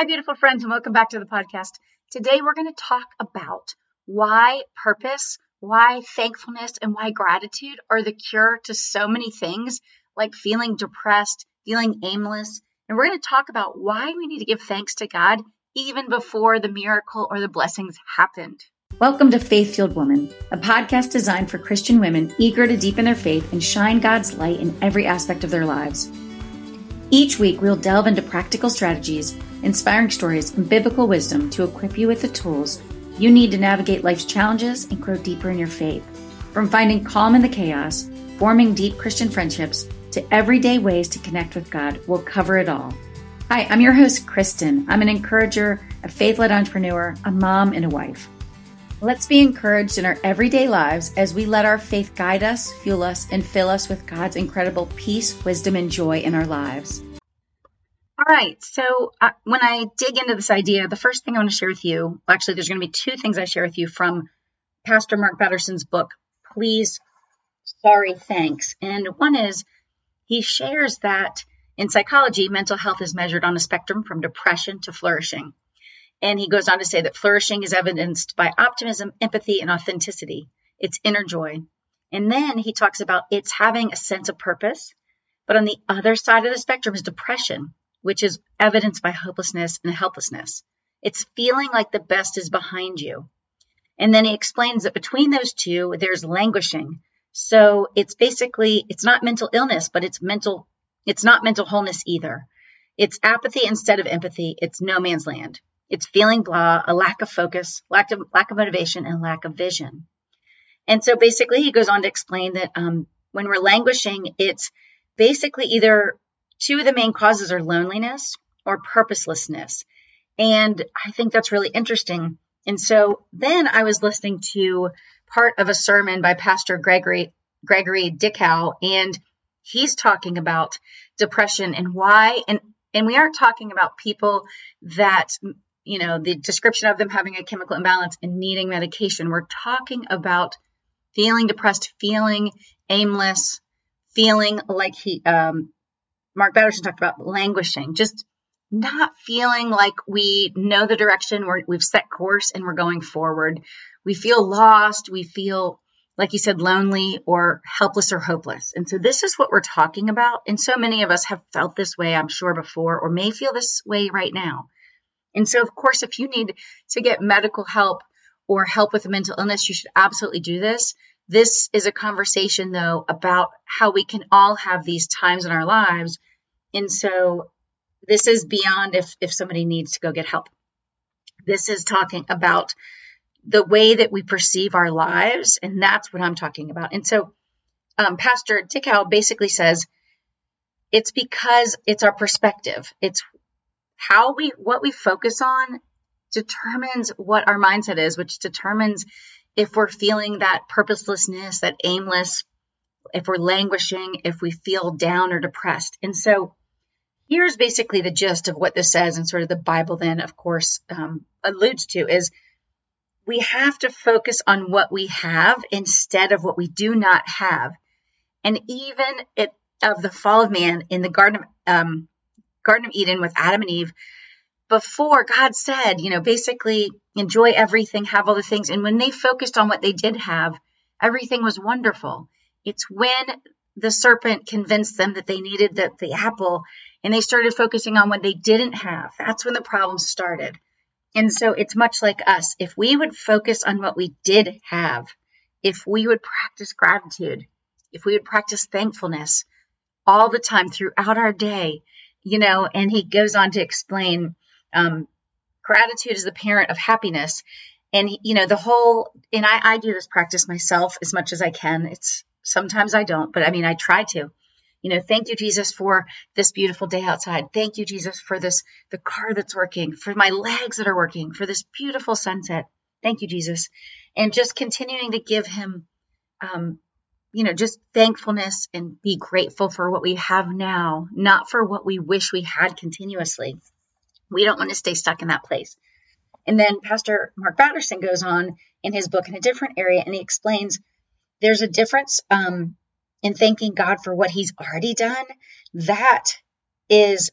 Hi, beautiful friends, and welcome back to the podcast. Today, we're going to talk about why purpose, why thankfulness, and why gratitude are the cure to so many things like feeling depressed, feeling aimless. And we're going to talk about why we need to give thanks to God even before the miracle or the blessings happened. Welcome to Faith Fueled Woman, a podcast designed for Christian women eager to deepen their faith and shine God's light in every aspect of their lives. Each week, we'll delve into practical strategies, inspiring stories, and biblical wisdom to equip you with the tools you need to navigate life's challenges and grow deeper in your faith. From finding calm in the chaos, forming deep Christian friendships, to everyday ways to connect with God, we'll cover it all. Hi, I'm your host, Kristin. I'm an encourager, a faith led entrepreneur, a mom, and a wife. Let's be encouraged in our everyday lives as we let our faith guide us, fuel us, and fill us with God's incredible peace, wisdom, and joy in our lives. All right. So, uh, when I dig into this idea, the first thing I want to share with you actually, there's going to be two things I share with you from Pastor Mark Batterson's book, Please, Sorry, Thanks. And one is he shares that in psychology, mental health is measured on a spectrum from depression to flourishing. And he goes on to say that flourishing is evidenced by optimism, empathy, and authenticity. It's inner joy. And then he talks about it's having a sense of purpose. But on the other side of the spectrum is depression, which is evidenced by hopelessness and helplessness. It's feeling like the best is behind you. And then he explains that between those two, there's languishing. So it's basically, it's not mental illness, but it's mental, it's not mental wholeness either. It's apathy instead of empathy. It's no man's land. It's feeling blah, a lack of focus, lack of, lack of motivation, and lack of vision. And so basically, he goes on to explain that um, when we're languishing, it's basically either Two of the main causes are loneliness or purposelessness. And I think that's really interesting. And so then I was listening to part of a sermon by Pastor Gregory Gregory Dickow, and he's talking about depression and why and and we aren't talking about people that you know the description of them having a chemical imbalance and needing medication we're talking about feeling depressed feeling aimless feeling like he um, Mark Batterson talked about languishing, just not feeling like we know the direction we we've set course and we're going forward. We feel lost. We feel, like you said, lonely or helpless or hopeless. And so this is what we're talking about. And so many of us have felt this way, I'm sure, before, or may feel this way right now. And so, of course, if you need to get medical help or help with a mental illness, you should absolutely do this. This is a conversation, though, about how we can all have these times in our lives and so this is beyond if, if somebody needs to go get help. This is talking about the way that we perceive our lives, and that's what I'm talking about. And so um, Pastor Dickow basically says it's because it's our perspective. It's how we what we focus on determines what our mindset is, which determines if we're feeling that purposelessness, that aimless, if we're languishing, if we feel down or depressed. And so here's basically the gist of what this says and sort of the bible then of course um, alludes to is we have to focus on what we have instead of what we do not have and even it of the fall of man in the garden of um, garden of eden with adam and eve before god said you know basically enjoy everything have all the things and when they focused on what they did have everything was wonderful it's when the serpent convinced them that they needed the, the apple and they started focusing on what they didn't have. That's when the problems started. And so it's much like us. If we would focus on what we did have, if we would practice gratitude, if we would practice thankfulness all the time throughout our day, you know, and he goes on to explain um, gratitude is the parent of happiness. And, you know, the whole, and I, I do this practice myself as much as I can. It's sometimes I don't, but I mean, I try to you know, thank you, Jesus, for this beautiful day outside. Thank you, Jesus, for this, the car that's working, for my legs that are working, for this beautiful sunset. Thank you, Jesus. And just continuing to give him, um, you know, just thankfulness and be grateful for what we have now, not for what we wish we had continuously. We don't want to stay stuck in that place. And then Pastor Mark Batterson goes on in his book in a different area and he explains there's a difference um, and thanking God for what He's already done, that is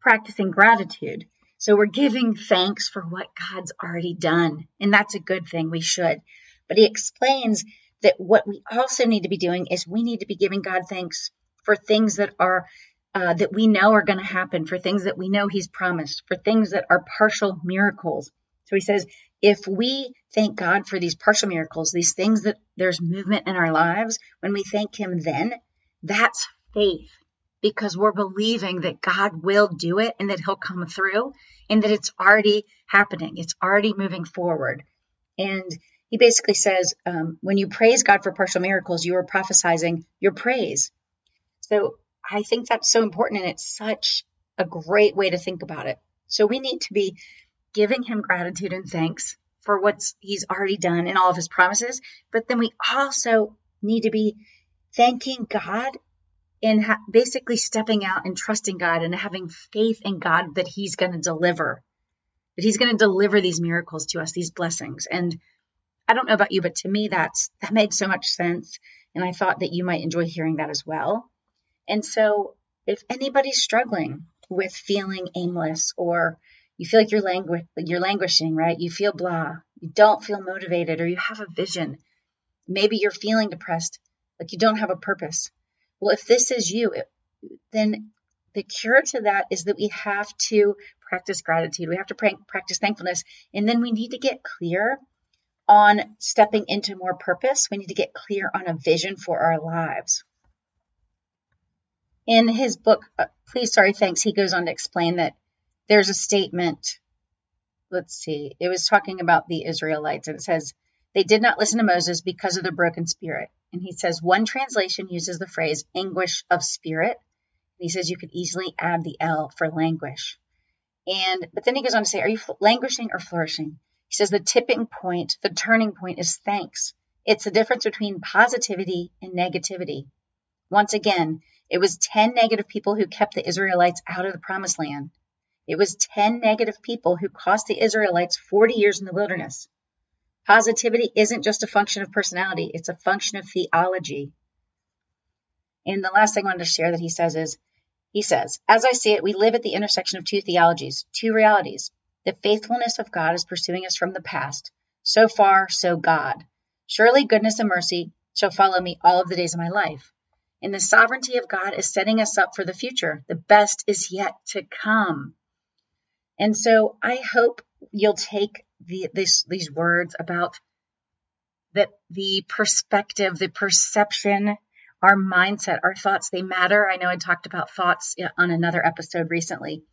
practicing gratitude. So we're giving thanks for what God's already done. And that's a good thing. We should. But he explains that what we also need to be doing is we need to be giving God thanks for things that are uh, that we know are going to happen, for things that we know He's promised, for things that are partial miracles. So He says, if we thank God for these partial miracles, these things that there's movement in our lives, when we thank Him, then that's faith because we're believing that God will do it and that He'll come through and that it's already happening. It's already moving forward. And he basically says um, when you praise God for partial miracles, you are prophesizing your praise. So I think that's so important and it's such a great way to think about it. So we need to be giving him gratitude and thanks for what he's already done and all of his promises, but then we also need to be thanking God and ha- basically stepping out and trusting God and having faith in God that he's going to deliver, that he's going to deliver these miracles to us, these blessings. And I don't know about you, but to me, that's that made so much sense. And I thought that you might enjoy hearing that as well. And so, if anybody's struggling with feeling aimless or you feel like you're langu- you're languishing, right? You feel blah, you don't feel motivated, or you have a vision. Maybe you're feeling depressed, like you don't have a purpose. Well, if this is you, then the cure to that is that we have to practice gratitude. We have to practice thankfulness. And then we need to get clear on stepping into more purpose. We need to get clear on a vision for our lives. In his book, uh, Please, Sorry, Thanks, he goes on to explain that there's a statement. Let's see, it was talking about the Israelites, and it says, They did not listen to Moses because of their broken spirit. And he says, one translation uses the phrase anguish of spirit. And he says you could easily add the L for languish. And, but then he goes on to say, Are you languishing or flourishing? He says the tipping point, the turning point is thanks. It's the difference between positivity and negativity. Once again, it was 10 negative people who kept the Israelites out of the promised land. It was 10 negative people who cost the Israelites 40 years in the wilderness. Positivity isn't just a function of personality, it's a function of theology. And the last thing I wanted to share that he says is he says, As I see it, we live at the intersection of two theologies, two realities. The faithfulness of God is pursuing us from the past. So far, so God. Surely goodness and mercy shall follow me all of the days of my life. And the sovereignty of God is setting us up for the future. The best is yet to come. And so I hope you'll take the, this, these words about that the perspective, the perception, our mindset, our thoughts, they matter. I know I talked about thoughts on another episode recently.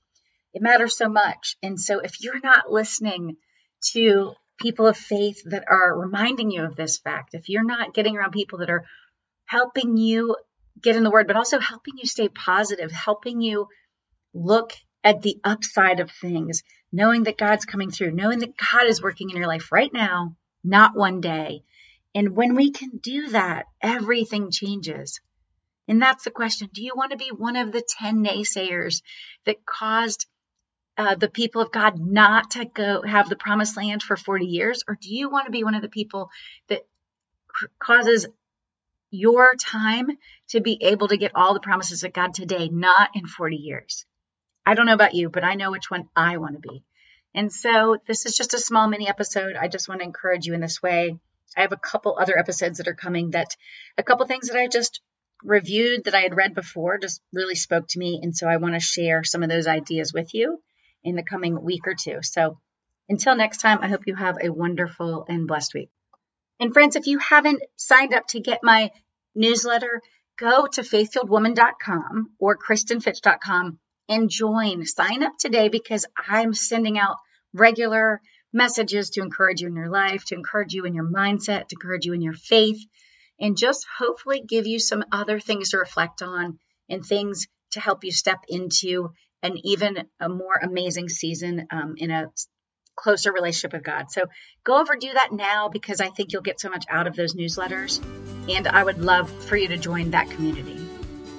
It matters so much. And so if you're not listening to people of faith that are reminding you of this fact, if you're not getting around people that are helping you get in the word, but also helping you stay positive, helping you look at the upside of things, knowing that God's coming through, knowing that God is working in your life right now, not one day. And when we can do that, everything changes. And that's the question. Do you want to be one of the 10 naysayers that caused uh, the people of God not to go have the promised land for 40 years? Or do you want to be one of the people that causes your time to be able to get all the promises of God today, not in 40 years? I don't know about you, but I know which one I want to be. And so this is just a small mini episode. I just want to encourage you in this way. I have a couple other episodes that are coming that a couple things that I just reviewed that I had read before just really spoke to me. And so I want to share some of those ideas with you in the coming week or two. So until next time, I hope you have a wonderful and blessed week. And friends, if you haven't signed up to get my newsletter, go to faithfueledwoman.com or kristinfitch.com and join. Sign up today because I'm sending out regular messages to encourage you in your life, to encourage you in your mindset, to encourage you in your faith, and just hopefully give you some other things to reflect on and things to help you step into an even a more amazing season um, in a closer relationship with God. So go over do that now because I think you'll get so much out of those newsletters. And I would love for you to join that community.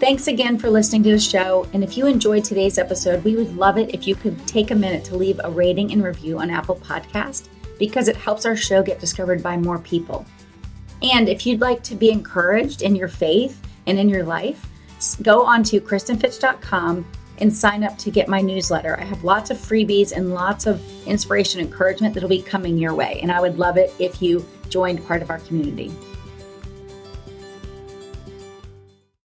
Thanks again for listening to the show. And if you enjoyed today's episode, we would love it if you could take a minute to leave a rating and review on Apple Podcast because it helps our show get discovered by more people. And if you'd like to be encouraged in your faith and in your life, go on to kristinfitch.com and sign up to get my newsletter. I have lots of freebies and lots of inspiration encouragement that'll be coming your way. And I would love it if you joined part of our community.